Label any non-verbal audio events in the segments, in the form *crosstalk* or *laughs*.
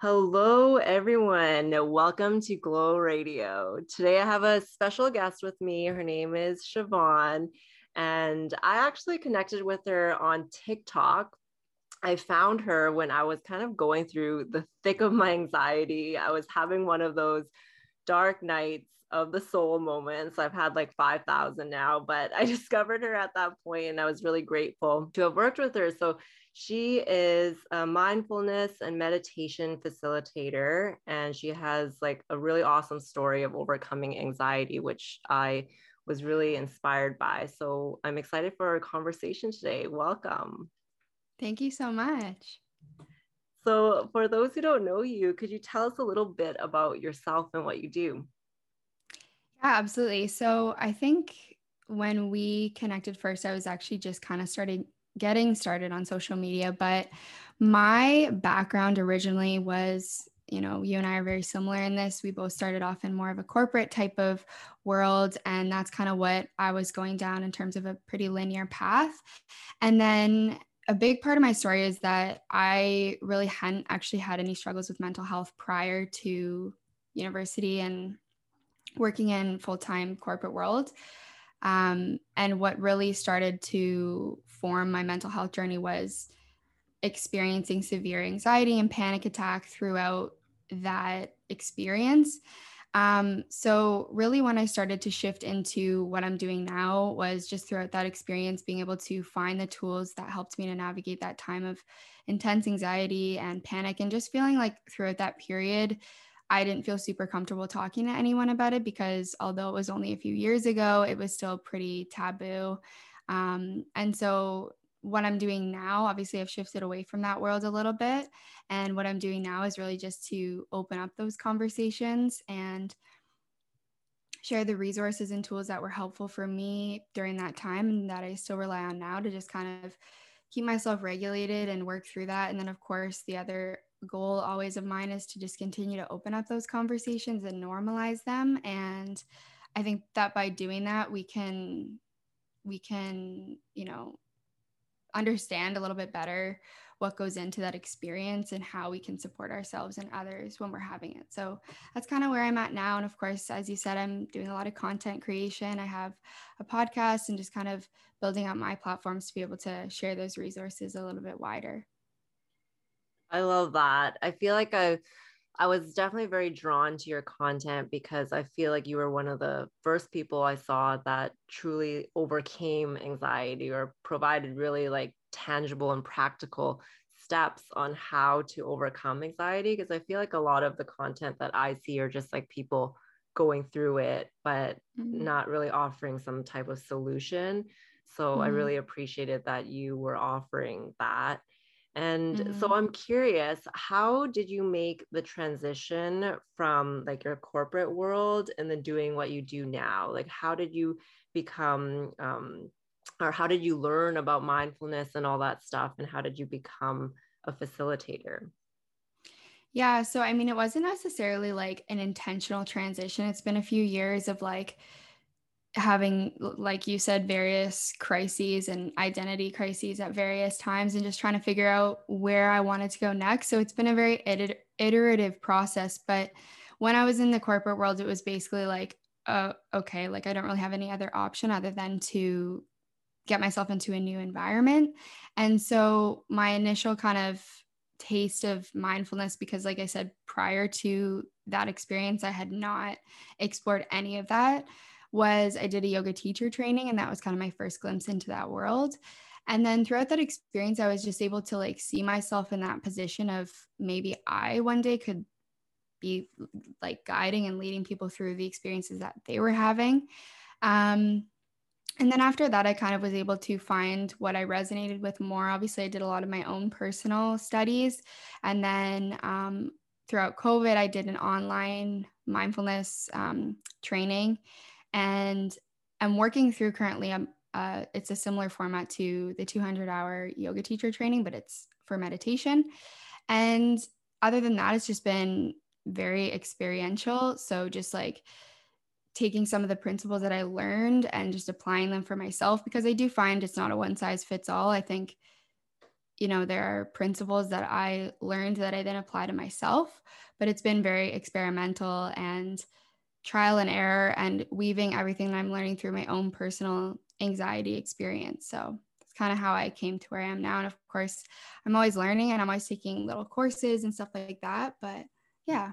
Hello, everyone. Welcome to Glow Radio. Today I have a special guest with me. Her name is Siobhan, and I actually connected with her on TikTok. I found her when I was kind of going through the thick of my anxiety. I was having one of those dark nights of the soul moments. I've had like 5,000 now, but I *laughs* discovered her at that point and I was really grateful to have worked with her. So she is a mindfulness and meditation facilitator, and she has like a really awesome story of overcoming anxiety, which I was really inspired by. So I'm excited for our conversation today. Welcome. Thank you so much. So, for those who don't know you, could you tell us a little bit about yourself and what you do? Yeah, absolutely. So, I think when we connected first, I was actually just kind of starting getting started on social media, but my background originally was you know, you and I are very similar in this. We both started off in more of a corporate type of world. And that's kind of what I was going down in terms of a pretty linear path. And then a big part of my story is that I really hadn't actually had any struggles with mental health prior to university and working in full time corporate world. Um, and what really started to form my mental health journey was experiencing severe anxiety and panic attack throughout that experience. Um, so, really, when I started to shift into what I'm doing now, was just throughout that experience being able to find the tools that helped me to navigate that time of intense anxiety and panic, and just feeling like throughout that period, I didn't feel super comfortable talking to anyone about it because although it was only a few years ago, it was still pretty taboo. Um, and so, what I'm doing now, obviously, I've shifted away from that world a little bit. And what I'm doing now is really just to open up those conversations and share the resources and tools that were helpful for me during that time and that I still rely on now to just kind of keep myself regulated and work through that. And then, of course, the other goal always of mine is to just continue to open up those conversations and normalize them and i think that by doing that we can we can you know understand a little bit better what goes into that experience and how we can support ourselves and others when we're having it. So that's kind of where I'm at now. And of course, as you said, I'm doing a lot of content creation. I have a podcast and just kind of building out my platforms to be able to share those resources a little bit wider. I love that. I feel like I I was definitely very drawn to your content because I feel like you were one of the first people I saw that truly overcame anxiety or provided really like tangible and practical steps on how to overcome anxiety because I feel like a lot of the content that I see are just like people going through it but mm-hmm. not really offering some type of solution. So mm-hmm. I really appreciated that you were offering that. And mm-hmm. so I'm curious, how did you make the transition from like your corporate world and then doing what you do now? Like, how did you become, um, or how did you learn about mindfulness and all that stuff? And how did you become a facilitator? Yeah. So, I mean, it wasn't necessarily like an intentional transition. It's been a few years of like, having like you said various crises and identity crises at various times and just trying to figure out where I wanted to go next. So it's been a very iterative process but when I was in the corporate world it was basically like uh, okay like I don't really have any other option other than to get myself into a new environment. And so my initial kind of taste of mindfulness because like I said prior to that experience I had not explored any of that was I did a yoga teacher training, and that was kind of my first glimpse into that world. And then throughout that experience, I was just able to like see myself in that position of maybe I one day could be like guiding and leading people through the experiences that they were having. Um, and then after that, I kind of was able to find what I resonated with more. Obviously, I did a lot of my own personal studies. And then um, throughout COVID, I did an online mindfulness um, training and I'm working through currently. I'm, um, uh, it's a similar format to the 200 hour yoga teacher training, but it's for meditation. And other than that, it's just been very experiential. So just like taking some of the principles that I learned and just applying them for myself because I do find it's not a one size fits all. I think, you know, there are principles that I learned that I then apply to myself, but it's been very experimental and trial and error and weaving everything that I'm learning through my own personal anxiety experience. So it's kind of how I came to where I am now. And of course, I'm always learning and I'm always taking little courses and stuff like that. But yeah.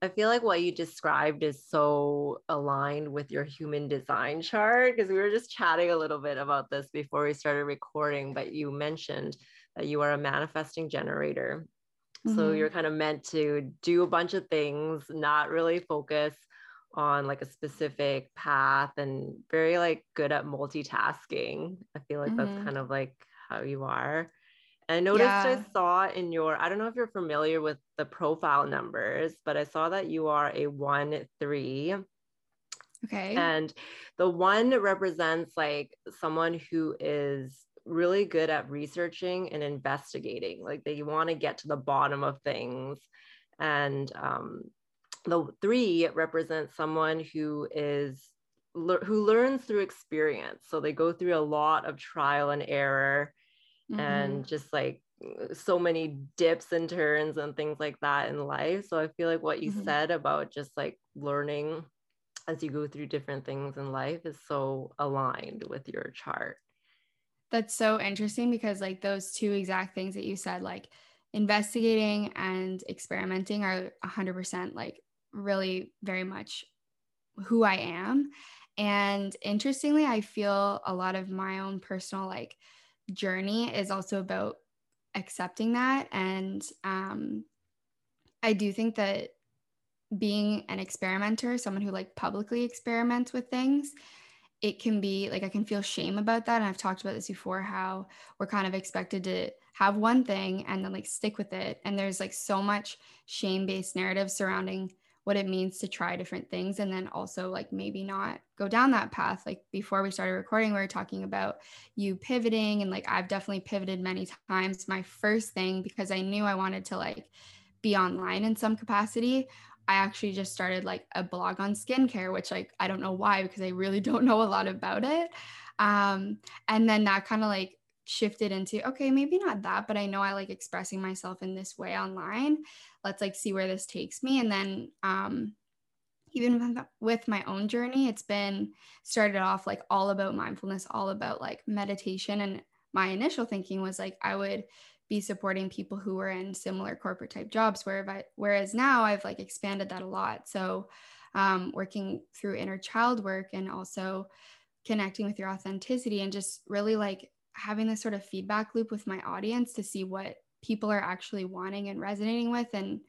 I feel like what you described is so aligned with your human design chart because we were just chatting a little bit about this before we started recording. But you mentioned that you are a manifesting generator. Mm-hmm. So you're kind of meant to do a bunch of things, not really focus on like a specific path and very like good at multitasking. I feel like mm-hmm. that's kind of like how you are. And I noticed yeah. I saw in your, I don't know if you're familiar with the profile numbers, but I saw that you are a one three. Okay. And the one represents like someone who is really good at researching and investigating. Like they want to get to the bottom of things. And um, the three represents someone who is who learns through experience. So they go through a lot of trial and error mm-hmm. and just like so many dips and turns and things like that in life. So I feel like what you mm-hmm. said about just like learning as you go through different things in life is so aligned with your chart. That's so interesting because like those two exact things that you said like investigating and experimenting are 100% like really very much who I am. And interestingly, I feel a lot of my own personal like journey is also about accepting that and um, i do think that being an experimenter someone who like publicly experiments with things it can be like i can feel shame about that and i've talked about this before how we're kind of expected to have one thing and then like stick with it and there's like so much shame based narrative surrounding what it means to try different things and then also like maybe not go down that path. Like before we started recording we were talking about you pivoting and like I've definitely pivoted many times. My first thing because I knew I wanted to like be online in some capacity I actually just started like a blog on skincare which like I don't know why because I really *laughs* don't know a lot about it. Um and then that kind of like shifted into okay maybe not that but i know i like expressing myself in this way online. Let's like see where this takes me. And then um even with my own journey it's been started off like all about mindfulness all about like meditation. And my initial thinking was like i would be supporting people who were in similar corporate type jobs where I, whereas now i've like expanded that a lot. So um, working through inner child work and also connecting with your authenticity and just really like having this sort of feedback loop with my audience to see what people are actually wanting and resonating with. And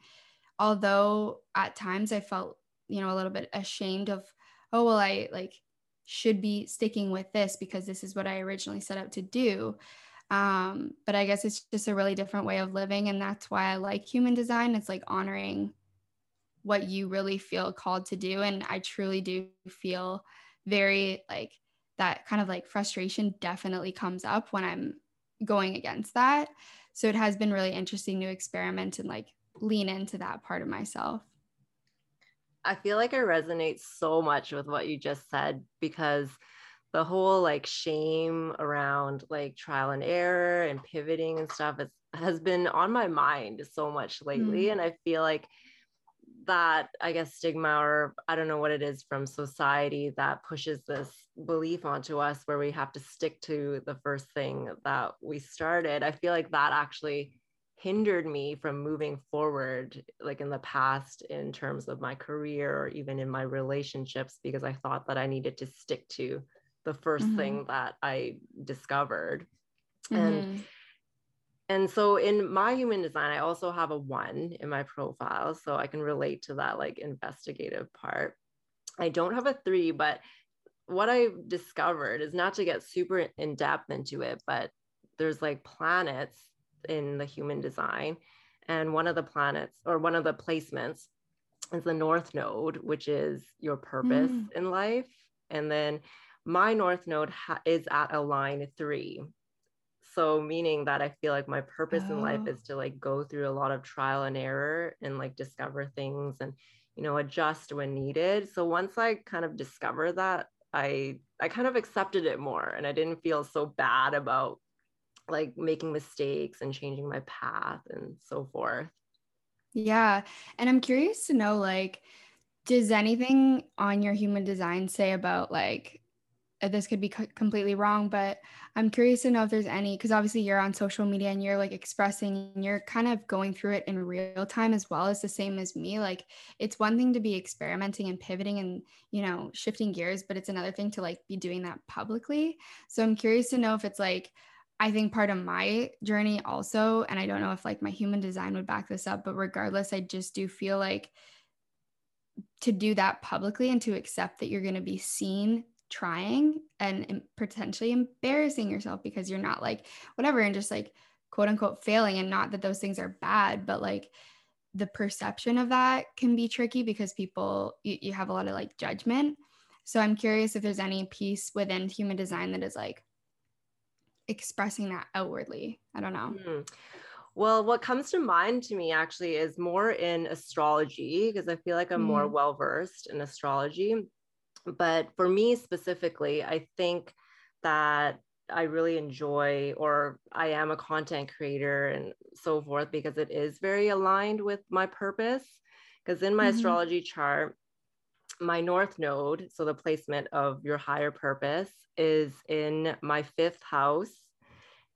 although at times i felt you know a little bit ashamed of oh well i like should be sticking with this because this is what i originally set out to do um, but i guess it's just a really different way of living and that's why i like human design it's like honoring what you really feel called to do and i truly do feel very like that kind of like frustration definitely comes up when i'm going against that so it has been really interesting to experiment and like lean into that part of myself. I feel like I resonate so much with what you just said because the whole like shame around like trial and error and pivoting and stuff is, has been on my mind so much lately. Mm. And I feel like that i guess stigma or i don't know what it is from society that pushes this belief onto us where we have to stick to the first thing that we started i feel like that actually hindered me from moving forward like in the past in terms of my career or even in my relationships because i thought that i needed to stick to the 1st mm-hmm. thing that i discovered mm-hmm. and and so in my human design i also have a one in my profile so i can relate to that like investigative part i don't have a three but what i discovered is not to get super in depth into it but there's like planets in the human design and one of the planets or one of the placements is the north node which is your purpose mm. in life and then my north node ha- is at a line three so meaning that i feel like my purpose oh. in life is oh. to like go through a lot of trial and error and like discover things and you know, adjust when needed. So once I kind of discovered that, I I kind of accepted it more and I didn't feel so bad about like making mistakes and changing my path and so forth. Yeah. And I'm curious to know like does anything on your human design say about like Uh, this could be completely wrong but i'm curious to know if there's any because obviously you're on social media and you're like expressing and you're kind of going through it in real time as well as the same as me like it's one thing to be experimenting and pivoting and you know shifting gears but it's another thing to like be doing that publicly. So i'm curious to know if it's like I think part of my journey also, and I don't know if like my human design would back this up, but regardless, I just do feel like to do that publicly and to accept that you're going to be seen trying and potentially embarrassing yourself because you're not like whatever and just like quote unquote failing and not that those things are bad but like the perception of that can be tricky because people you, you have a lot of like judgment so i'm curious if there's any piece within human design that is like expressing that outwardly i don't know mm-hmm. Well, what comes to mind to me actually is more in astrology because I feel like I'm mm. more mm-hmm. well versed in astrology. But for me specifically, I think that I really enjoy, or I am a content creator and so forth, because it is very aligned with my purpose. Because in my mm-hmm. astrology chart, my north node, so the placement of your higher purpose, is in my fifth house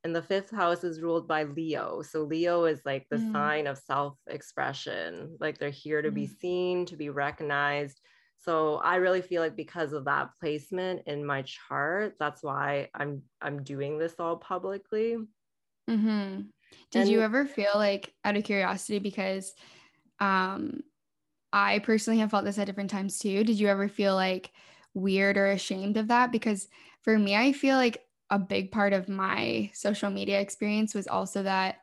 and the fifth house is ruled by Leo. So Leo is like the mm. sign of self-expression. Like they're here to mm. be seen, to be recognized. So I really feel like because of that placement in my chart, that's why I'm I'm doing this all publicly. Mm-hmm. Did and, you ever feel like, out of curiosity, because um, I personally have felt this at different times too. Did you ever feel like weird or ashamed of that? Because for me, I feel like a big part of my social media experience was also that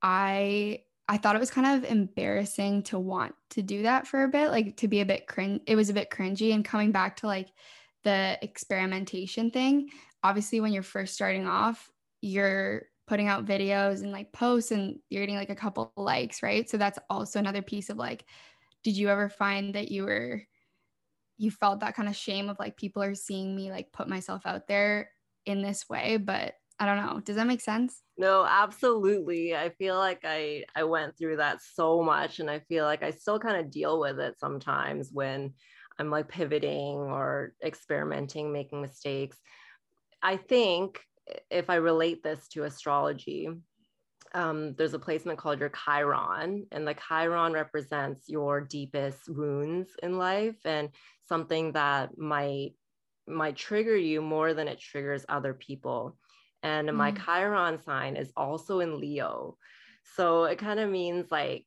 I I thought it was kind of embarrassing to want to do that for a bit, like to be a bit cringe. It was a bit cringy. And coming back to like the experimentation thing, obviously, when you're first starting off, you're putting out videos and like posts and you're getting like a couple likes, right? So that's also another piece of like, did you ever find that you were, you felt that kind of shame of like people are seeing me like put myself out there in this way, but I don't know. Does that make sense? No, absolutely. I feel like I I went through that so much and I feel like I still kind of deal with it sometimes when I'm like pivoting or experimenting, making mistakes. I think if I relate this to astrology, um, there's a placement called your Chiron, and the Chiron represents your deepest wounds in life and something that might might trigger you more than it triggers other people. And mm. my Chiron sign is also in Leo. So it kind of means like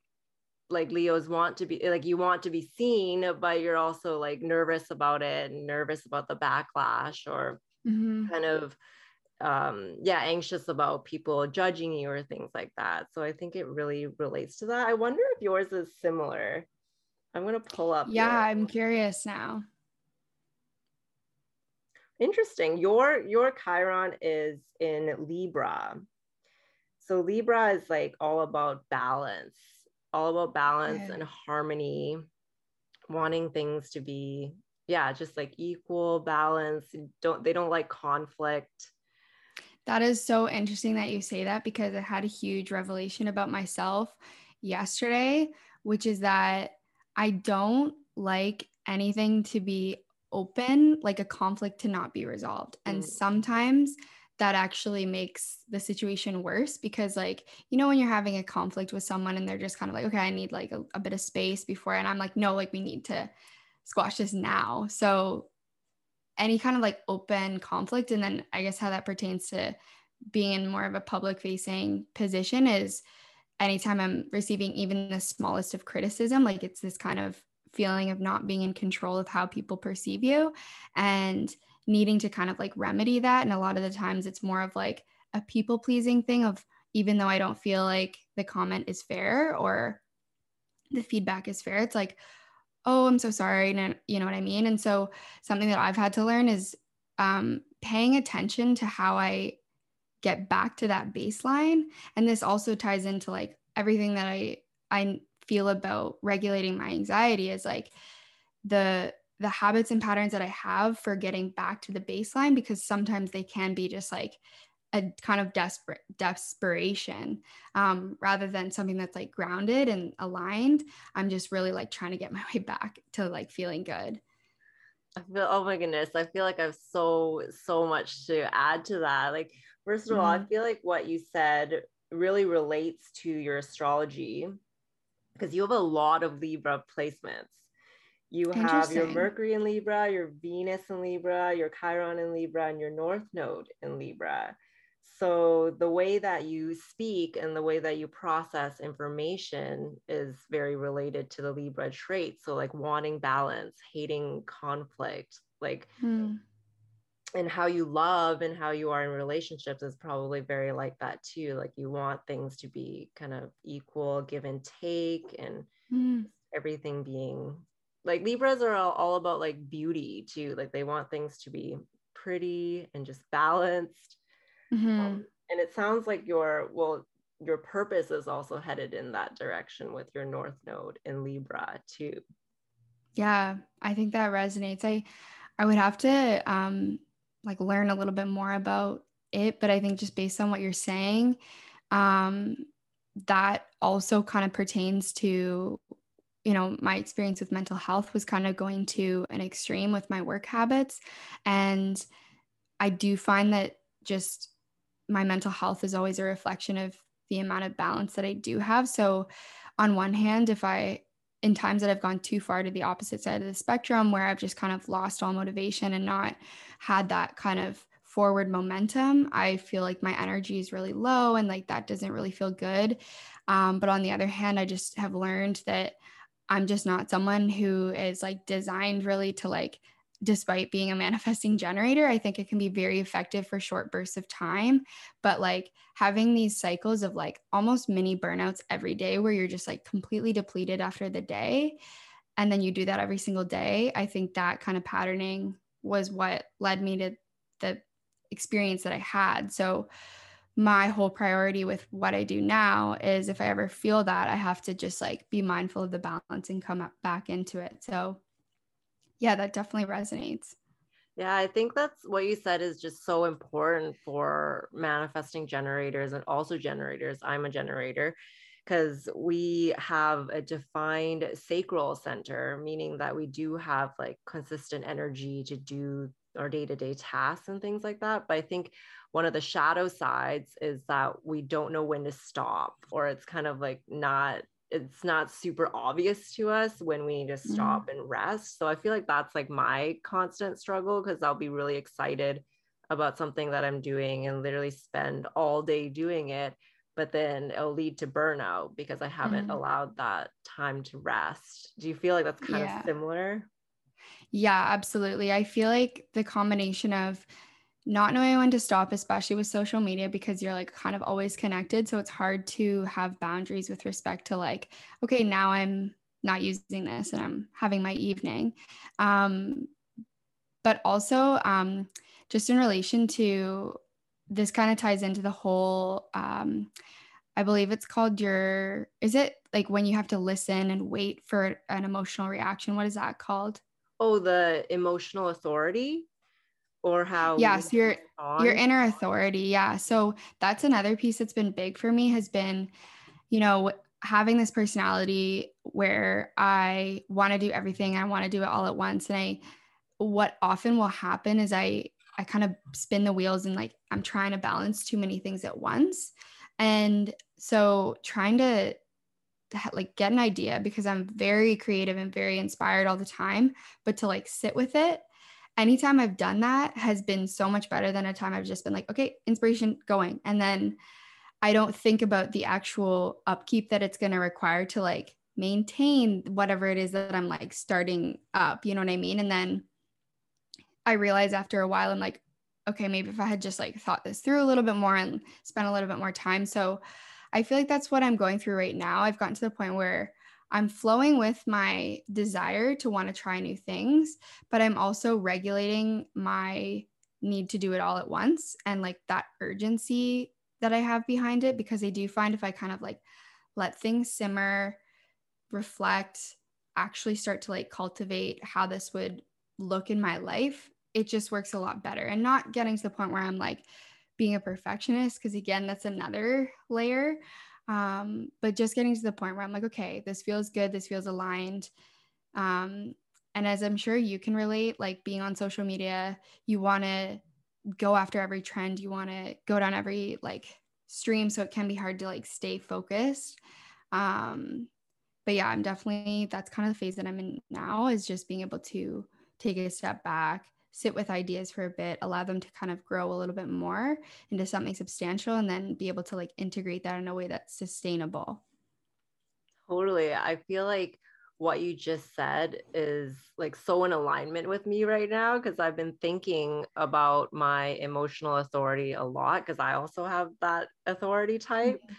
like Leos want to be like you want to be seen, but you're also like nervous about it and nervous about the backlash or mm-hmm. kind of um yeah anxious about people judging you or things like that so i think it really relates to that i wonder if yours is similar i'm going to pull up yeah i'm curious now Interesting. Your your Chiron is in Libra. So Libra is like all about balance, all about balance and harmony, wanting things to be yeah, just like equal balance. Don't they don't like conflict. That is so interesting that you say that because I had a huge revelation about myself yesterday, which is that I don't like anything to be open like a conflict to not be resolved and mm. sometimes that actually makes the situation worse because like you know when you're having a conflict with someone and they're just kind of like okay i need like a, a bit of space before and i'm like no like we need to squash this now so any kind of like open conflict and then i guess how that pertains to being in more of a public facing position is anytime i'm receiving even the smallest of criticism like it's this kind of feeling of not being in control of how people perceive you and needing to kind of like remedy that. And a lot of the times it's more of like a people pleasing thing of even though I don't feel like the comment is fair or the feedback is fair, it's like, oh, I'm so sorry. And you know what I mean? And so something that I've had to learn is um, paying attention to how I get back to that baseline. And this also ties into like everything that I I feel about regulating my anxiety is like the the habits and patterns that I have for getting back to the baseline because sometimes they can be just like a kind of desperate desperation um, rather than something that's like grounded and aligned. I'm just really like trying to get my *laughs* way back to like feeling good. I feel oh my goodness, I feel like I've so so much to add to that. Like first of mm-hmm. all, I mm-hmm. feel like what you said really relates to your astrology because you have a lot of Libra placements. You have your Mercury in Libra, your Venus in Libra, your Chiron in Libra, and your North Node in Libra. So the way that you speak and the way that you process information is very related to the Libra trait. So like wanting balance, hating conflict, like hmm and how you love and how you are in relationships is probably very like that too like you want things to be kind of equal give and take and mm. everything being like libras are all, all about like beauty too like they want things to be pretty and just balanced mm-hmm. um, and it sounds like your well your purpose is also headed in that direction with your north node in libra too yeah i think that resonates i i would have to um like learn a little bit more about it but i think just based on what you're saying um that also kind of pertains to you know my experience with mental health was kind of going to an extreme with my work habits. And i do find that just my mental health is always a reflection of the amount of balance that i do have. So on one hand if i in times that I've gone too far to the opposite side of the spectrum where I've just kind of lost all motivation and not had that kind of forward momentum, I feel like my energy is really low and like that doesn't really feel good. Um, but on the other hand, I just have learned that I'm just not someone who is like designed really to like despite being a manifesting generator, I think it can be very effective for short bursts of time. But like having these cycles of like almost mini burnouts every day where you're just like completely depleted after the day. And then you do that every single day. I think that kind of patterning was what led me to the experience that I had. So, my whole priority with what I do now is if I ever feel that, I have to just like be mindful of the balance and come back into it. So, yeah, that definitely resonates. Yeah, I think that's what you said is just so important for manifesting generators and also generators. I'm a generator because we have a defined sacral center, meaning that we do have like consistent energy to do our day to day tasks and things like that. But I think one of the shadow sides is that we don't know when to stop, or it's kind of like not it's not super obvious to us when we need to mm-hmm. stop mm-hmm. and rest. So I feel like that's like my constant struggle because I'll be really excited about something that I'm doing and literally spend all day doing it. But then it'll lead to burnout because I haven't mm-hmm. allowed that time to rest. Do you feel like that's kind yeah. of similar? Yeah, absolutely. I feel like the combination of not knowing when to stop, especially with social media, because you're like kind of always connected. So it's hard to have boundaries with respect to like, okay, now I'm not using this and I'm having my evening. Um, but also, um, just in relation to this, kind of ties into the whole, um, I believe it's called your, is it like when you have to listen and wait for an emotional reaction? What is that called? Oh, the emotional authority or how yes your your inner authority yeah. So that's another piece that's been big for me has been you know having this personality where i want to do everything i want to do it all at once. And i what often will happen is i i kind of spin the wheels and like i'm trying to balance too many things at once. And so trying to like get an idea because i'm very creative and very inspired all the time but to like sit with it anytime I've done that has been so much better than a time I've just been like, okay, inspiration going. And then I don't think about the actual upkeep that it's going to require to like maintain whatever it is that I'm like starting up. You know what I mean? And then I realize after a while, I'm like, okay, maybe if I had just like thought this through a little bit more and spent a little bit more time. So I feel like that's what I'm going through right now. I've gotten to the point where I'm flowing with my desire to want to try new things, but I'm also regulating my need to do it all at once and like that urgency that I have behind it because I do find if I kind of like let things simmer, reflect, actually start to like cultivate how this would look in my life, it just works a lot better. And not getting to the point where I'm like being a perfectionist, because again, that's another layer. Um, but just getting to the point where I'm like, okay, this feels good, this feels aligned. Um, and as I'm sure you can relate, like being on social media, you want to go after every trend, you want to go down every like stream. So it can be hard to like stay focused. Um, but yeah, I'm definitely, that's kind of the phase that I'm in now is just being able to take a step back, sit with ideas for a bit, allow them to kind of grow a little bit more into something substantial, and then be able to like integrate that in a way that's sustainable. Totally. I feel like what you just said is like so in alignment with me right now because I've been thinking about my emotional authority a lot because I also have that authority type. Mm-hmm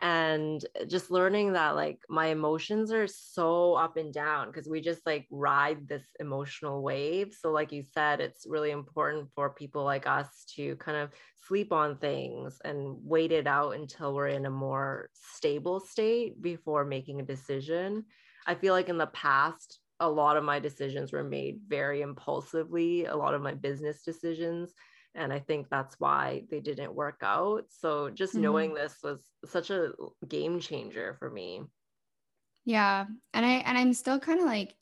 and just learning that like my emotions are so up and down because we just like ride this emotional wave. So like you said it's really important for people like us to kind of sleep on things and wait it out until we're in a more stable state before making a decision. I feel like in the past a lot of my decisions were made very impulsively a lot of my business decisions and i think that's why they didn't work out. So just mm-hmm. knowing this was such a game changer for me. Yeah and i and i'm still kind of like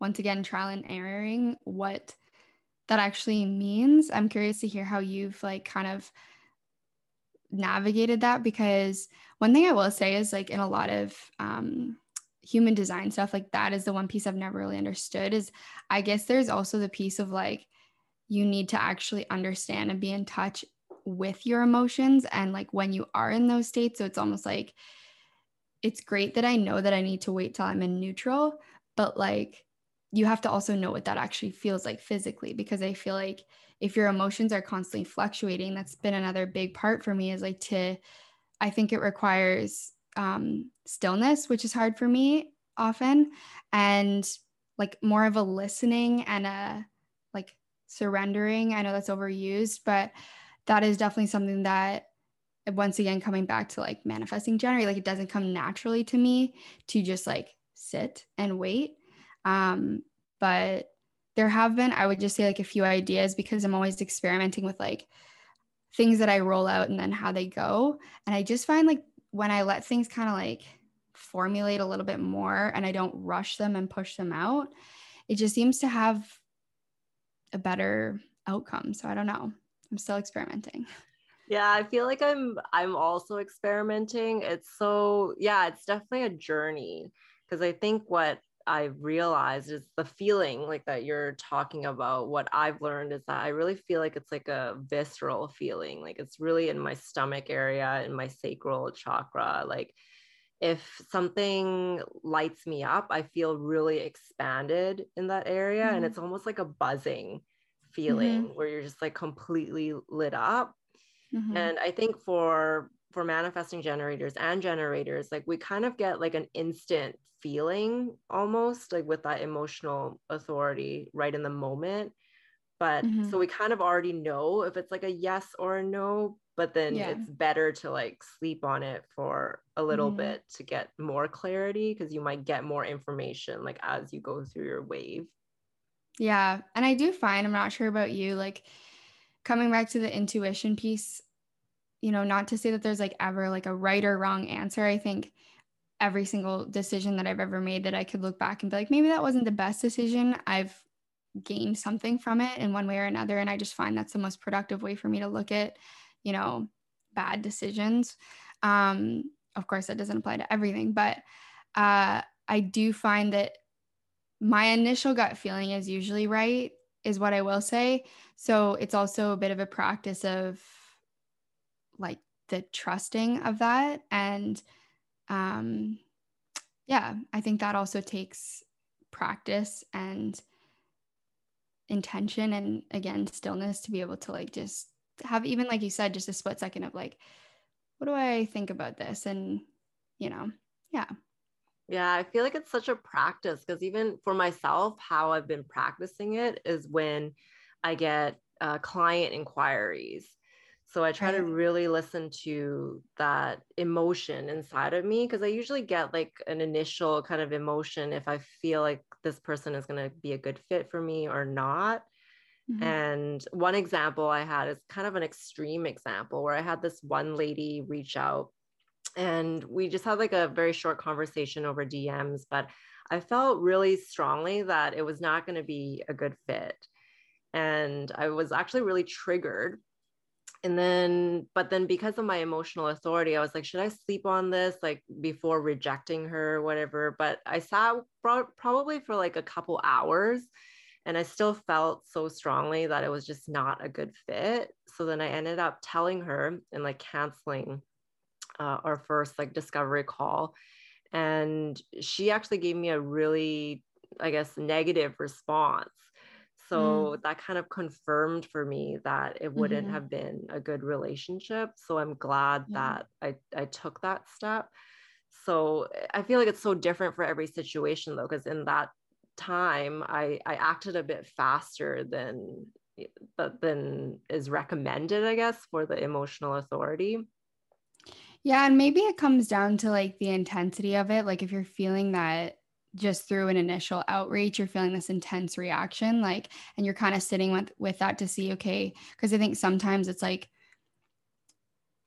once again trial and erroring what that actually means. I'm curious to hear how you've like kind of navigated that because one thing i will say is like in a lot of um human design stuff like that is the one piece i've never really understood is i guess there's also the piece of like you need to actually understand and be in touch with your emotions and like when you are in those states. So it's almost like it's great that I know that I need to wait till I'm in neutral, but like you have to also know what that actually feels like physically because I feel like if your emotions are constantly fluctuating, that's been another big part for me is like to, I think it requires um, stillness, which is hard for me often, and like more of a listening and a like surrendering. I know that's overused, but that is definitely something that once again coming back to like manifesting generate like it doesn't come naturally to me to just like sit and wait um but there have been i would just say like a few ideas because i'm always experimenting with like things that i roll out and then how they go and i just find like when i let things kind of like formulate a little bit more and i don't rush them and push them out it just seems to have a better outcome. So I don't know. I'm still experimenting. Yeah, I feel like I'm I'm also experimenting. It's so yeah, it's definitely a journey because I think what I've realized is the feeling like that you're talking about. What I've learned is that I really feel like it's like a visceral feeling. Like it's really in my stomach area, in my sacral chakra. Like if something lights me up, I feel really expanded in that area. Mm-hmm. And it's almost like a buzzing feeling mm-hmm. where you're just like completely lit up. Mm-hmm. And I think for for manifesting generators and generators, like we kind of get like an instant feeling almost like with that emotional authority right in the moment. But mm-hmm. so we kind of already know if it's like a yes or a no, but then yeah. it's better to like sleep on it for a little mm-hmm. bit to get more clarity because you might get more information like as you go through your wave. Yeah. And I do find, I'm not sure about you, like coming back to the intuition piece, you know, not to say that there's like ever like a right or wrong answer. I think every single decision that I've ever made that I could look back and be like, maybe that wasn't the best decision. I've gained something from it in one way or another. And I just find that's the most productive way for me to look at, you know, bad decisions. Um, of course, that doesn't apply to everything, but uh, I do find that my initial gut feeling is usually right, is what I will say. So it's also a bit of a practice of like the trusting of that. And um, yeah, I think that also takes practice and intention and again, stillness to be able to like just have even like you said, just a split second of like, what do I think about this? And, you know, yeah. Yeah, I feel like it's such a practice because even for myself, how I've been practicing it is when I get uh, client inquiries. So I try right. to really listen to that emotion inside of me because I usually get like an initial kind of emotion if I feel like this person is going to be a good fit for me or not. Mm-hmm. And one example I had is kind of an extreme example where I had this one lady reach out and we just had like a very short conversation over DMs, but I felt really strongly that it was not going to be a good fit. And I was actually really triggered. And then, but then because of my emotional authority, I was like, should I sleep on this like before rejecting her whatever? But I sat pro- probably for like a couple hours and I still felt so strongly that it was just not a good fit. So then I ended up telling her and like canceling uh, our first like discovery call. And she actually gave me a really, I guess, negative response. So mm. that kind of confirmed for me that it wouldn't mm-hmm. have been a good relationship. So I'm glad yeah. that I, I took that step. So I feel like it's so different for every situation though, because in that time I, I acted a bit faster than than is recommended, I guess, for the emotional authority. Yeah, and maybe it comes down to like the intensity of it. Like if you're feeling that just through an initial outreach, you're feeling this intense reaction, like, and you're kind of sitting with with that to see, okay, because I think sometimes it's like,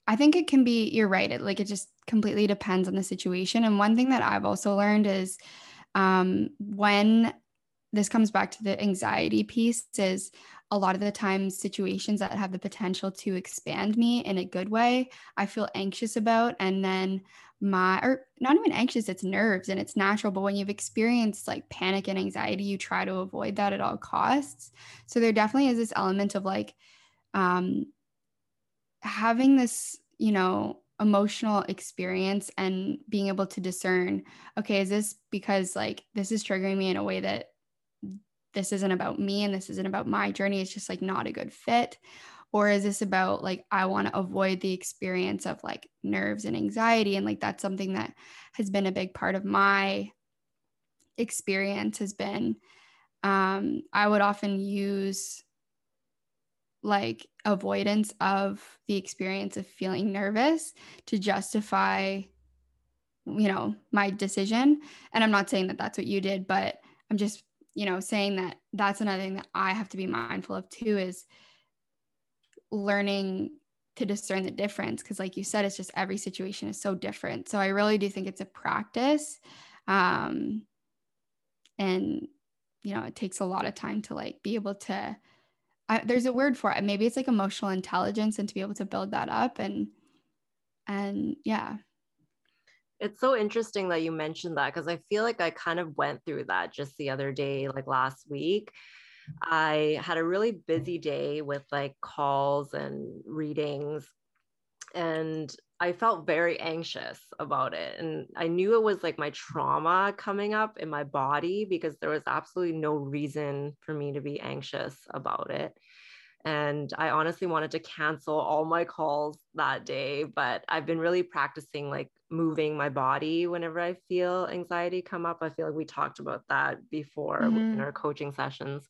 I think it can be. You're right. It like it just completely depends on the situation. And one thing that I've also learned is um, when this comes back to the anxiety piece is a lot of the times situations that have the potential to expand me in a good way i feel anxious about and then my or not even anxious it's nerves and it's natural but when you've experienced like panic and anxiety you try to avoid that at all costs. So there definitely is this element of like um having this you know emotional experience and being able to discern okay is this because like this is triggering me in a way that this isn't about me and this isn't about my journey it's just like not a good fit? Or is this about like i want to avoid the experience of like nerves and anxiety and like that's something that has been a big part of my experience has been um i would often use like avoidance of the experience of feeling nervous to justify you know my decision. And i'm not saying that that's what you did but i'm just you know saying that that's another thing that i have to be mindful of too is learning to discern the difference because like you said it's just every situation is so different. So i really do think it's a practice um and you know it takes a lot of time to like be able to I, there's a word for it. Maybe it's like emotional intelligence and to be able to build that up and and yeah it's so interesting that you mentioned that because I feel like I kind of went through that just the other day, like last week. I had a really busy day with like calls and readings, and I felt very anxious about it. And I knew it was like my trauma coming up in my body because there was absolutely no reason for me to be anxious about it. And I honestly wanted to cancel all my calls that day, but I've been really practicing like moving my body whenever I feel anxiety come up. I feel like we talked about that before mm-hmm. in our coaching sessions.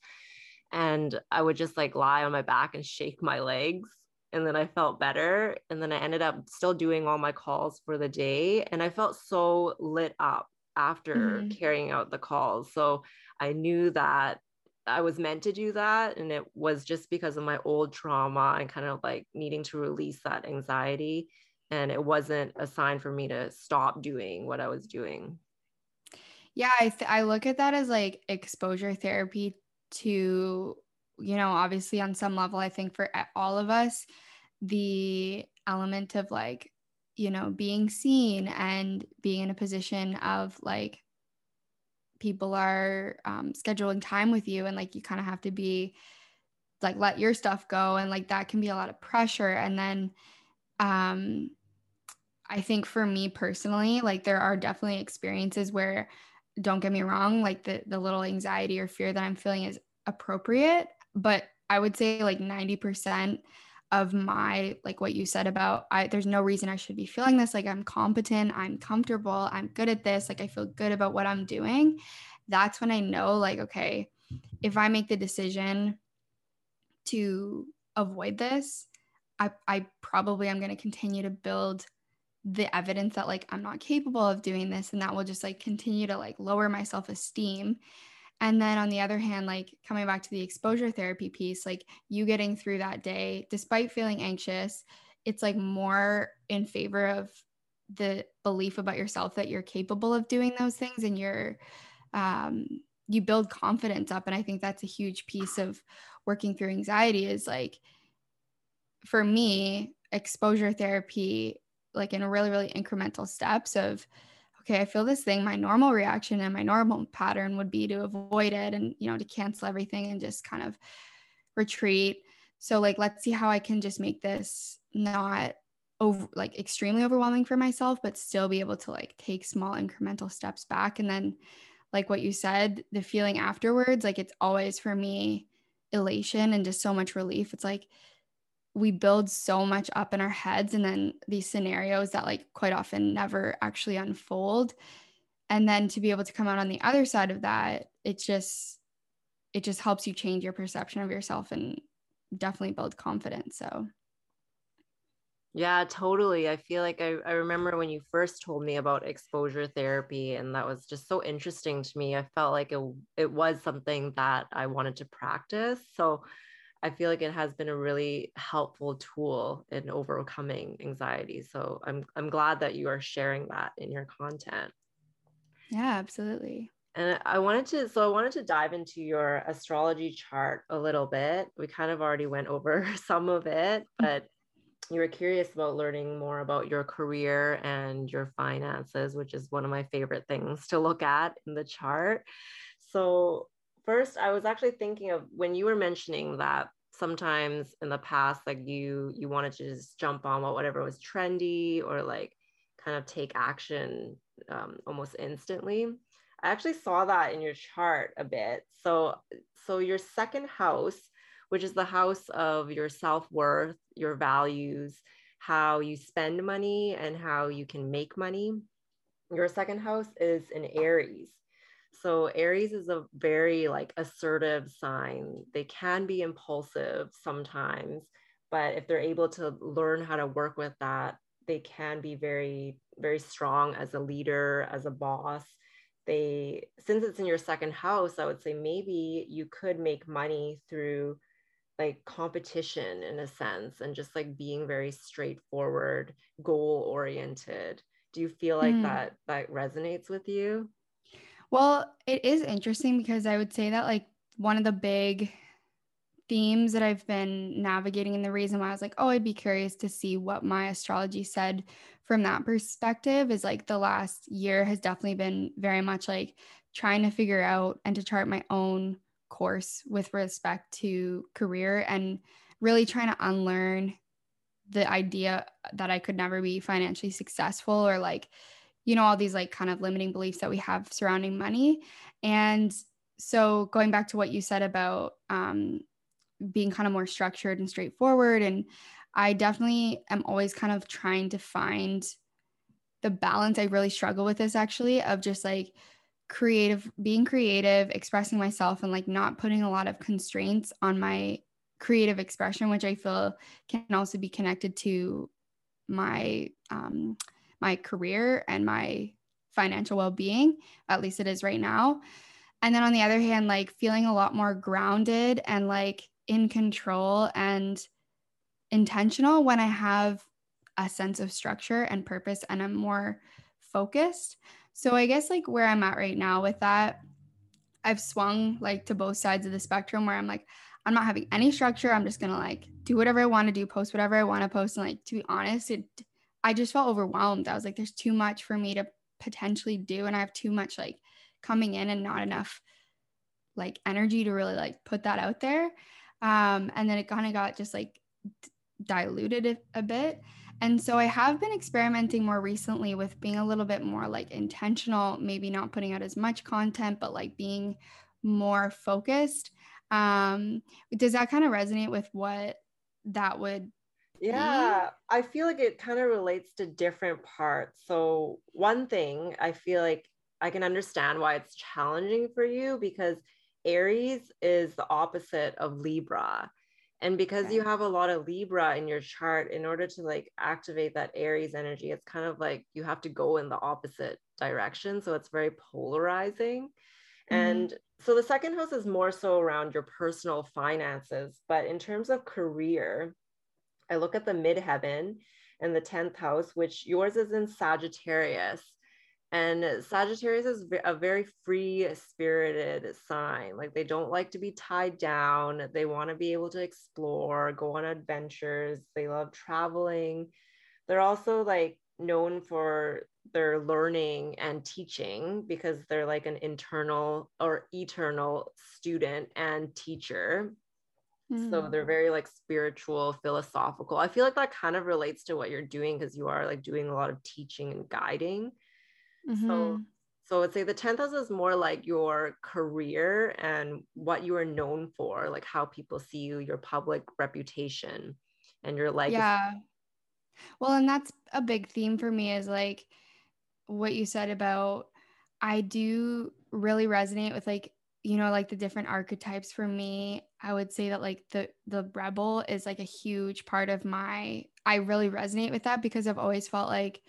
And I would just like lie on my back and shake my legs. And then I felt better. And then I ended up still doing all my calls for the day. And I felt so lit up after mm-hmm. carrying out the calls. So I knew that I was meant to do that. And it was just because of my old trauma and kind of like needing to release that anxiety. And it wasn't a sign for me to stop doing what I was doing. Yeah, I, th- I look at that as like exposure therapy to, you know, obviously on some level, I think for all of us, the element of like, you know, being seen and being in a position of like people are um, scheduling time with you and like you kind of have to be like let your stuff go and like that can be a lot of pressure. And then um i think for me personally like there are definitely experiences where don't get me wrong like the the little anxiety or fear that i'm feeling is appropriate but i would say like 90% of my like what you said about I there's no reason I should be feeling this like I'm competent, I'm comfortable, I'm good at this, like I feel good about what I'm doing. That's when I know like okay, if I make the decision to avoid this, I, I probably am going to continue to build the evidence that like I'm not capable of doing this and that will just like continue to like lower my self-esteem. And then on the other hand, like coming back to the exposure therapy piece, like you getting through that day despite feeling anxious, it's like more in favor of the belief about yourself that you're capable of doing those things and you're um you build confidence up. And i think that's a huge piece of working through anxiety is like for me exposure therapy like in a really really incremental steps of okay i feel this thing my normal reaction and my normal pattern would be to avoid it and you know to cancel everything and just kind of retreat. So like let's see how i can just make this not over like extremely overwhelming for myself but still be able to like take small incremental steps back. And then like what you said the feeling afterwards like it's always for me elation and just so much relief. It's like we build so much up in our heads and then these scenarios that like quite often never actually unfold and then to be able to come out on the other side of that it just it just helps you change your perception of yourself and definitely build confidence so yeah, totally. I feel like I, I remember when you first told me about exposure therapy, and that was just so interesting to me. I felt like it, it was something that I wanted to practice. So I feel like it has been a really helpful tool in overcoming anxiety. So I'm I'm glad that you are sharing that in your content. Yeah, absolutely. And I wanted to so I wanted to dive into your astrology chart a little bit. We kind of already went over *laughs* some of it, mm. but you were curious about learning more about your career and your finances, which is one of my favorite things to look at in the chart. So first i was actually thinking of when you were mentioning that sometimes in the past like you you wanted to just jump on whatever was trendy or like kind of take action um, almost instantly. I actually saw that in your chart a bit. So so your second house which is the house of your self-worth your values how you spend money and how you can make money your second house is in aries so Aries is a very like assertive sign. They can be impulsive sometimes, but if they're able to learn how to work with that, they can be very very strong as a leader, as a boss. They since it's in your second house, I would say maybe you could make money through like competition in a sense and just like being very straightforward, goal oriented. Do you feel like mm. that that resonates with you? Well, it is interesting because I would say that like one of the big themes that I've been navigating and the reason why I was like, oh, I'd be curious to see what my astrology said from that perspective is like the last year has definitely been very much like trying to figure out and to chart my own course with respect to career and really trying to unlearn the idea that I could never be financially successful or like you know all these like kind of limiting beliefs that we have surrounding money. And so going back to what you said about um, being kind of more structured and straightforward and i definitely am always kind of trying to find the balance. I really struggle with this actually of just like creative being creative expressing myself and like not putting a lot of constraints on my creative expression which i feel can also be connected to my um, my career and my financial well-being at least it is right now. And then on the other hand like feeling a lot more grounded and like in control and intentional when i have a sense of structure and purpose and i'm more focused. So i guess like where i'm at right now with that i've swung like to both sides of the spectrum where i'm like i'm not having any structure. I'm just gonna like do whatever i want to do post whatever i want to post. And like to be honest it I just felt overwhelmed. I was like, there's too much for me to potentially do. And I have too much like coming in and not enough like energy to really like put that out there. Um, and then it kind of got just like d- diluted a, a bit. And so I have been experimenting more recently with being a little bit more like intentional, maybe not putting out as much content, but like being more focused. Um, does that kind of resonate with what that would yeah, I feel like it kind of relates to different parts. So, one thing I feel like I can understand why it's challenging for you because Aries is the opposite of Libra. And because okay. you have a lot of Libra in your chart, in order to like activate that Aries energy, it's kind of like you have to go in the opposite direction. So it's very polarizing. Mm-hmm. And so the second house is more so around your personal finances. But in terms of career, I look at the midheaven and the 10th house, which yours is in Sagittarius. And Sagittarius is a very free spirited sign. Like they don't like to be tied down. They want to be able to explore, go on adventures. They love traveling. They're also like known for their learning and teaching because they're like an internal or eternal student and teacher. So they're mm. very like spiritual, philosophical. I feel like that kind of relates to what you're doing because you are like doing a lot of teaching and guiding. Mm-hmm. So so I'd say the 10th house is more like your career and what you are known for, like how people see you, your public reputation and your like Yeah. Well, and that's a big theme for me is like what you said about I do really resonate with like you know like the different archetypes for me i would say that like the the rebel is like a huge part of my i really resonate with that because i've always felt like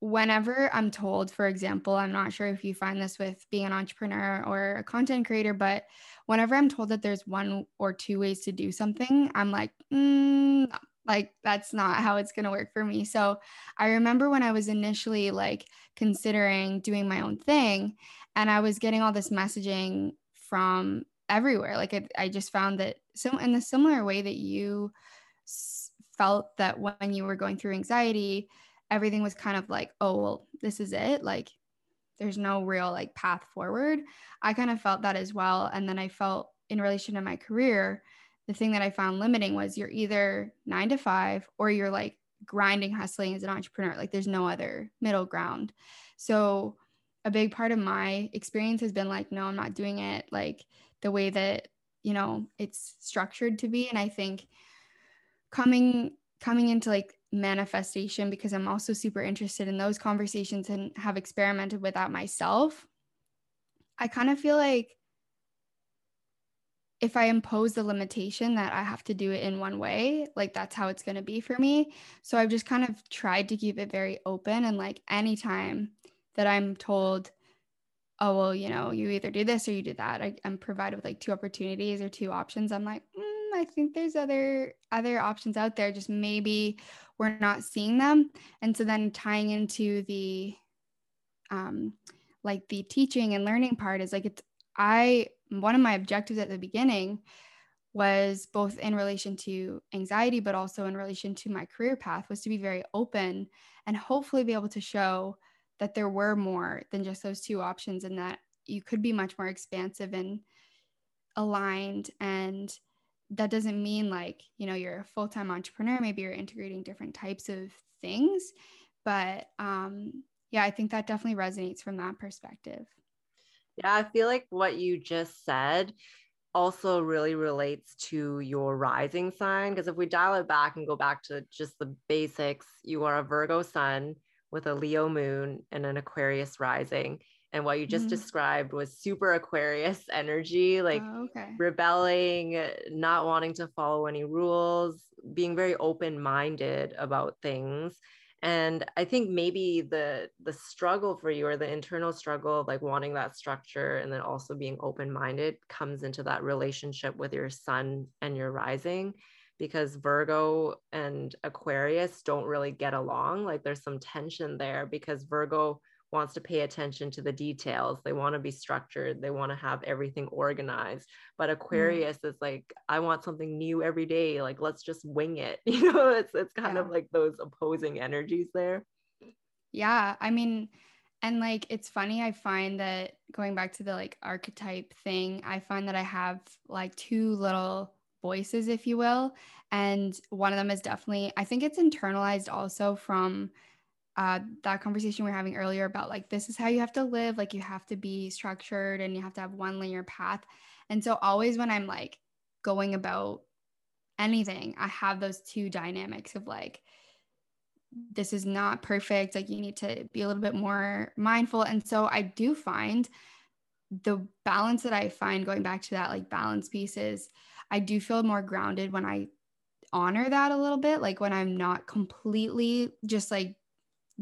whenever i'm told for example i'm not sure if you find this with being an entrepreneur or a content creator but whenever i'm told that there's one or two ways to do something i'm like mm, like that's not how it's going to work for me. So i remember when i was initially like considering doing my own thing and i was getting all this messaging from everywhere like it, i just found that so in the similar way that you felt that when you were going through anxiety everything was kind of like oh well this is it like there's no real like path forward i kind of felt that as well and then i felt in relation to my career the thing that I found limiting was you're either nine to five or you're like grinding, hustling as an entrepreneur. Like there's no other middle ground. So a big part of my experience has been like, no, I'm not doing it like the way that, you know, it's structured to be. And I think coming coming into like manifestation because I'm also super interested in those conversations and have experimented with that myself. I kind of feel like if I impose the limitation that I have to do it in one way, like that's how it's going to be for me. So I've just kind of tried to keep it very open. And like anytime that I'm told, oh, well, you know, you either do this or you do that, I, am provided with like two opportunities or two options. I'm like, mm, I think there's other other options out there. Just maybe we're not seeing them. And so then tying into the um like the teaching and learning part is like it's I one of my objectives at the beginning was both in relation to anxiety but also in relation to my career path was to be very open and hopefully be able to show that there were more than just those two options and that you could be much more expansive and aligned. And that doesn't mean like you know you're a full-time entrepreneur maybe you're integrating different types of things. But um yeah i think that definitely resonates from that perspective. Yeah, I feel like what you just said also really relates to your rising sign. Because if we dial it back and go back to just the basics, you are a Virgo sun with a Leo moon and an Aquarius rising. And what you just mm-hmm. described was super Aquarius energy, like oh, okay. rebelling, not wanting to follow any rules, being very open minded about things and i think maybe the the struggle for you or the internal struggle of like wanting that structure and then also being open minded comes into that relationship with your sun and your rising because virgo and aquarius don't really get along like there's some tension there because virgo wants to pay attention to the details. They want to be structured. They want to have everything organized. But mm. Aquarius mm. is like, I want something new every day. Like, let's just wing it. *laughs* You know, it's it's kind yeah. of like those opposing energies there. Yeah. I mean, and like it's funny, I find that going back to the like archetype thing, I find that I have like two little voices, if you will. And one of them is definitely, I think it's internalized also from uh, that conversation we are having earlier about like this is how you have to live like you have to be structured and you have to have one linear path and so always when i'm like going about anything i have those two dynamics of like this is not perfect like you need to be a little bit more mindful and so i do find the balance that i find going back to that like balance piece is I do feel more grounded when I honor that a little bit, like when I'm not completely just like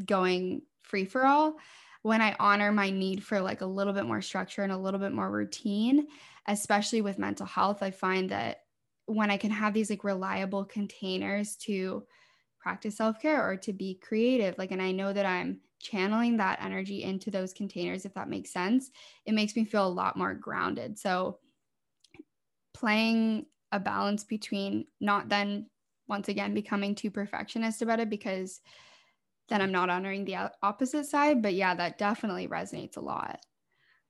going free for all. When I honor my need for like a little bit more structure and a little bit more routine, especially with mental health, I find that when I can have these like reliable containers to practice self-care or to be creative like and I know that I'm channeling that energy into those containers if that makes sense it makes me feel a lot more grounded so playing a balance between not then once again becoming too perfectionist about it because then I'm not honoring the opposite side but yeah that definitely resonates a lot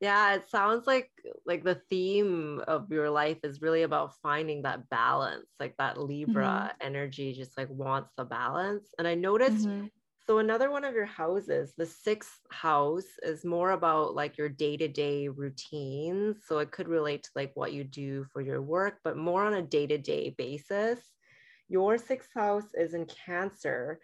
yeah it sounds like like the theme of your life is really about finding that balance like that libra mm-hmm. energy just like wants the balance and i noticed mm-hmm. So another one of your houses the sixth house is more about like your day-to-day routines. So it could relate to like what you do for your work but more on a day-to-day basis. Your sixth house is in cancer.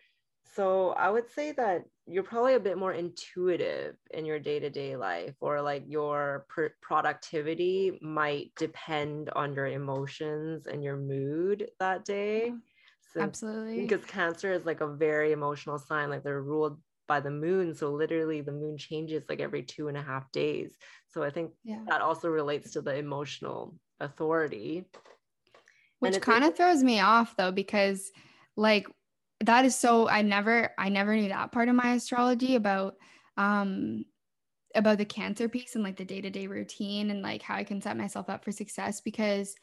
So I would say that you're probably a bit more intuitive in your day-to-day life or like your pr- productivity might depend on your emotions and your mood that day. So, Absolutely. Because cancer is like a very emotional sign, like they're ruled by the moon. So literally the moon changes like every two and a half days. So I think yeah. that also relates to the emotional authority. Which kind of like- throws me off though, because like that is so i never i never knew that part of my astrology about um about the cancer piece and like the day-to-day routine and like how i can set myself up for success because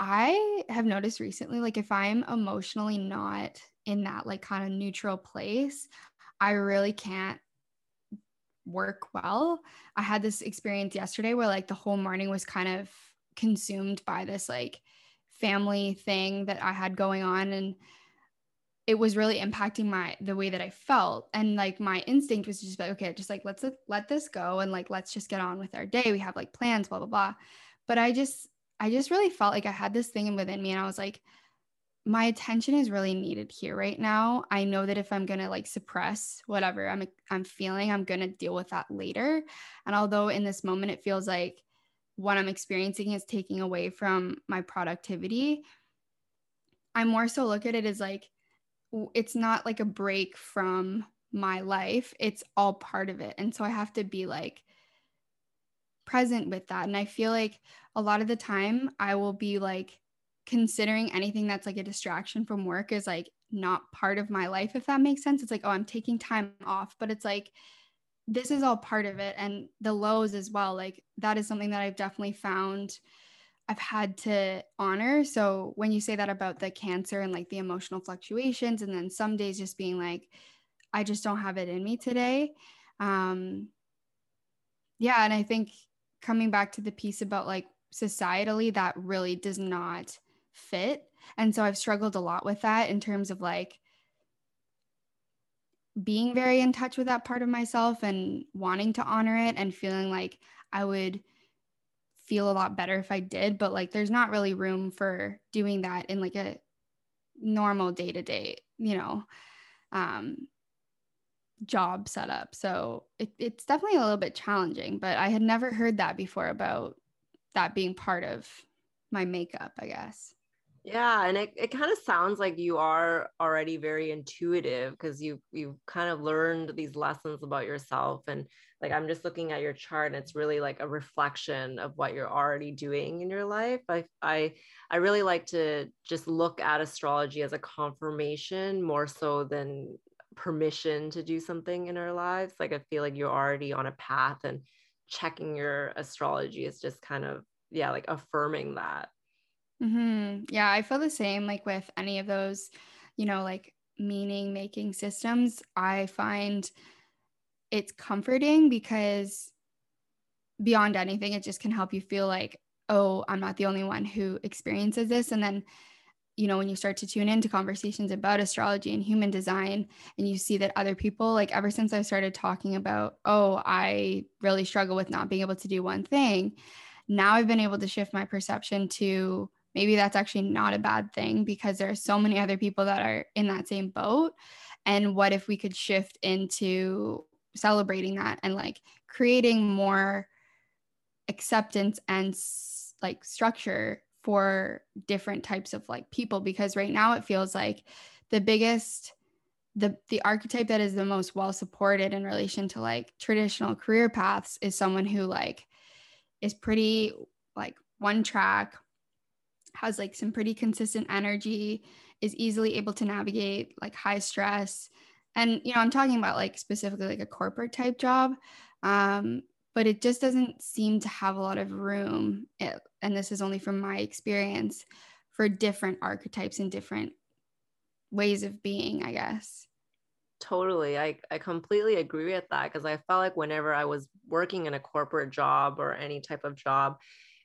i have noticed recently like if i'm emotionally not in that like kind of neutral place i really can't work well. I had this experience yesterday where like the whole morning was kind of consumed by this like family thing that i had going on and it was really impacting my the way that I felt. And like my instinct was just like okay just like let's let this go and like let's just get on with our day. We have like plans blah blah blah. But I just I just really felt like I had this thing within me and I was like my attention is really needed here right now. I know that if I'm going to like suppress whatever I'm I'm feeling, I'm going to deal with that later. And although in this moment it feels like what I'm experiencing is taking away from my productivity, I more so look at it as like it's not like a break from my life it's all part of it and so i have to be like present with that and i feel like a lot of the time i will be like considering anything that's like a distraction from work is like not part of my life if that makes sense it's like oh i'm taking time off but it's like this is all part of it and the lows as well like that is something that i've definitely found I've had to honor. So when you say that about the cancer and like the emotional fluctuations, and then some days just being like, I just don't have it in me today. Um, yeah. And I think coming back to the piece about like societally, that really does not fit. And so I've struggled a lot with that in terms of like, being very in touch with that part of myself and wanting to honor it and feeling like I would feel a lot better if I did, but like there's not really room for doing that in like a normal day to day, you know, um, job setup. So it, it's definitely a little bit challenging, but I had never heard that before about that being part of my makeup, I guess. Yeah, and it, it kind of sounds like you are already very intuitive because you you kind of learned these lessons about yourself and like I'm just looking at your chart and it's really like a reflection of what you're already doing in your life. I I I really like to just look at astrology as a confirmation more so than permission to do something in our lives. Like I feel like you're already on a path and checking your astrology is just kind of yeah, like affirming that. Mm-hmm. Yeah, I feel the same like with any of those, you know, like meaning making systems. I find it's comforting because beyond anything, it just can help you feel like, oh, I'm not the only one who experiences this. And then, you know, when you start to tune into conversations about astrology and human design, and you see that other people, like ever since I started talking about, oh, I really struggle with not being able to do one thing, now I've been able to shift my perception to maybe that's actually not a bad thing because there are so many other people that are in that same boat. And what if we could shift into celebrating that and like creating more acceptance and like structure for different types of like people because right now it feels like the biggest the the archetype that is the most well supported in relation to like traditional career paths is someone who like is pretty like one track has like some pretty consistent energy is easily able to navigate like high stress. And you know i'm talking about like specifically like a corporate type job. Um but it just doesn't seem to have a lot of room it, and this is only from my experience for different archetypes and different ways of being i guess totally i, I completely agree with that because i felt like whenever i was working in a corporate job or any type of job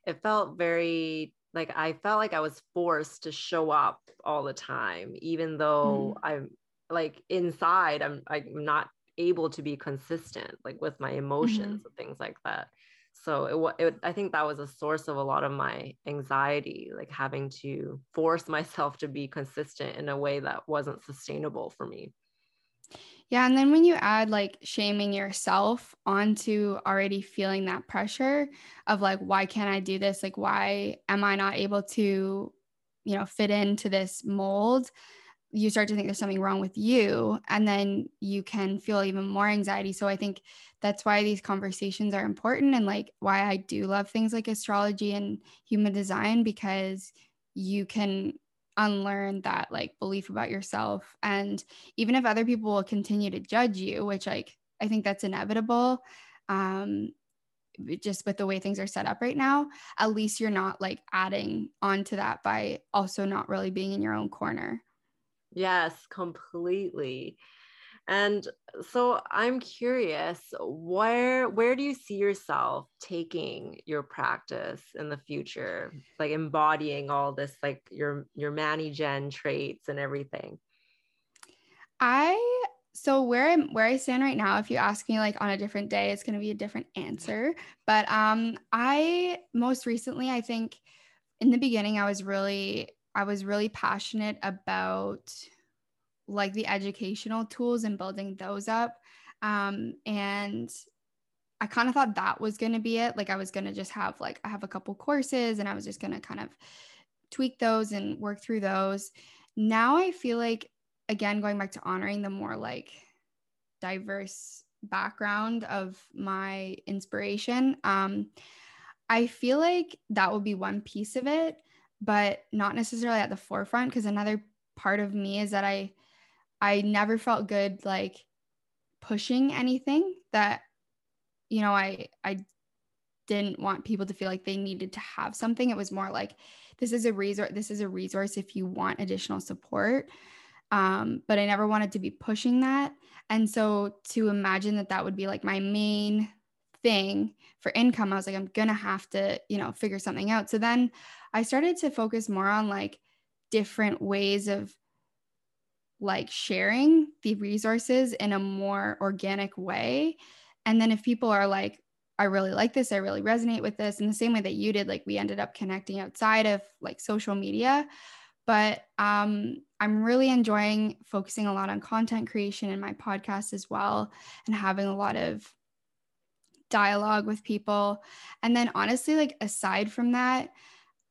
it felt very like i felt like i was forced to show up all the time even though mm. i'm like inside i'm i'm not able to be consistent like with my emotions mm-hmm. and things like that so it, it i think that was a source of a lot of my anxiety like having to force *laughs* myself to be consistent in a way that wasn't sustainable for me yeah. And then when you add like shaming yourself onto already feeling that pressure of like, why can't I do this? Like, why am I not able to, you know, fit into this mold? You start to think there's something wrong with you. And then you can feel even more anxiety. So I think that's why these conversations are important and like why I do love things like astrology and human design because you can unlearn that like belief about yourself and even if other people will continue to judge you which like i think that's inevitable um just with the way things are set up right now at least you're not like adding on to that by also not really being in your own corner yes completely and so I'm curious, where where do you see yourself taking your practice in the future, like embodying all this, like your your Manny Gen traits and everything? I so where I'm where I stand right now, if you ask me like on a different day, it's gonna be a different answer. But um I most recently I think in the beginning I was really I was really passionate about like the educational tools and building those up. Um, and I kind of thought that was going to be it. Like I was going to just have like I have a couple courses and I was just going to kind of tweak those and work through those. Now I feel like again going back to honoring the more like diverse background of my inspiration. Um I feel like that will be one piece of it, but not necessarily at the forefront because another part of me is that I I never felt good like pushing anything that you know I I didn't want people to feel like they needed to have something. It was more like this is a resource this is a resource if you want additional support. Um, but I never wanted to be pushing that. And so to imagine that that would be like my main thing for income, I was like, I'm gonna have to, you know, figure something out. So then I started to focus more on like different ways of like sharing the resources in a more organic way. And then if people are like, I really like this, I really resonate with this, in the same way that you did, like we ended up connecting outside of like social media. But um, I'm really enjoying focusing a lot on content creation in my podcast as well and having a lot of dialogue with people. And then honestly, like aside from that,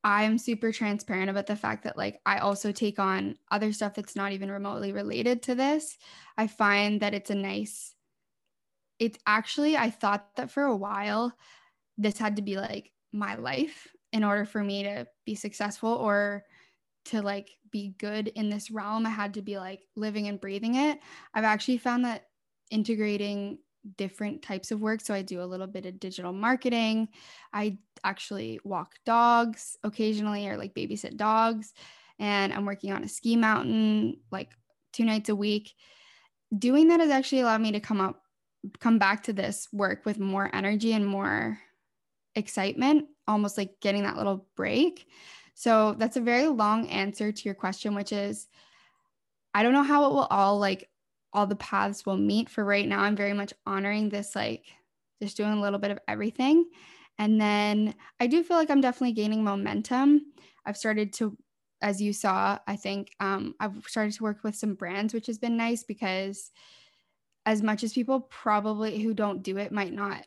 I'm super transparent about the fact that like I also take on other stuff that's not even remotely related to this. I find that it's a nice it's actually I thought that for a while this had to be like my life in order for me to be successful or to like be good in this realm. I had to be like living and breathing it. I've actually found that integrating different types of work. So I do a little bit of digital marketing. I actually walk dogs occasionally or like babysit dogs. And I'm working on a ski mountain like two nights a week. Doing that has actually allowed me to come up, come back to this work with more energy and more excitement, almost like getting that little break. So that's a very long answer to your question, which is I don't know how it will all like all the paths will meet. For right now, I'm very much honoring this, like just doing a little bit of everything. And then I do feel like I'm definitely gaining momentum. I've started to, as you saw, I think um, I've started to work with some brands, which has been nice because as much as people probably who don't do it might not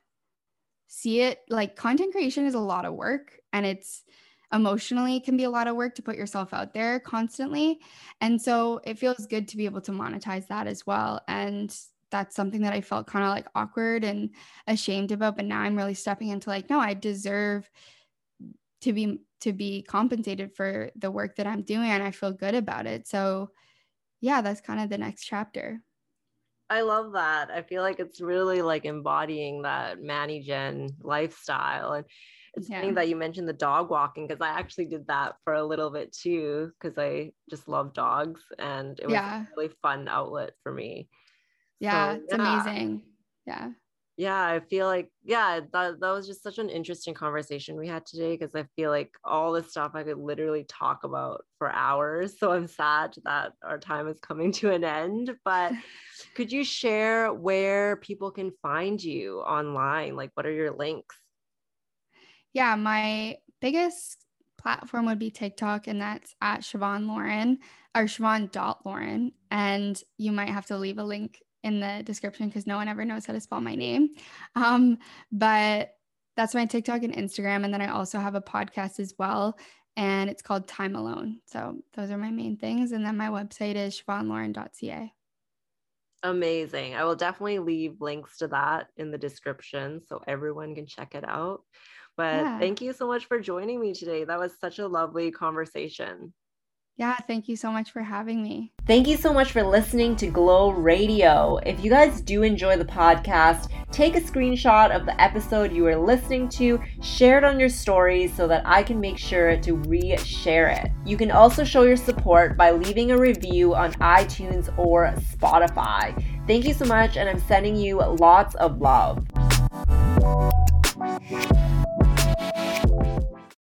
see it, like content creation is a lot of work and it's emotionally can be a lot of work to put yourself out there constantly. And so it feels good to be able to monetize that as well. And that's something that I felt kind of like awkward and ashamed about. But now I'm really stepping into like, no, I deserve to be to be compensated for the work that I'm doing and I feel good about it. So yeah, that's kind of the next chapter. I love that. I feel like it's really like embodying that Manny Gen lifestyle. And it's yeah. funny that you mentioned the dog walking because I actually did that for a little bit too because I just love dogs and it was yeah. a really fun outlet for me. Yeah, so, it's yeah. amazing. Yeah yeah i feel like yeah that, that was just such an interesting conversation we had today because i feel like all this stuff i could literally talk about for hours so i'm sad that our time is coming to an end but *laughs* could you share where people can find you online like what are your links yeah my biggest platform would be tiktok and that's at siobhan lauren or siobhan dot lauren and you might have to leave a link in the description because no one ever knows how to spell my name. Um, but that's my TikTok and Instagram. And then I also have a podcast as well. And it's called Time Alone. So those are my main things. And then my website is siobhanlauren.ca. Amazing. I will definitely leave links to that in the description so everyone can check it out. But yeah. thank you so much for joining me today. That was such a lovely conversation. Yeah, thank you so much for having me. Thank you so much for listening to Glow Radio. If you guys do enjoy the podcast, take a screenshot of the episode you are listening to, share it on your stories so that I can make sure to re-share it. You can also show your support by leaving a review on iTunes or Spotify. Thank you so much, and I'm sending you lots of love.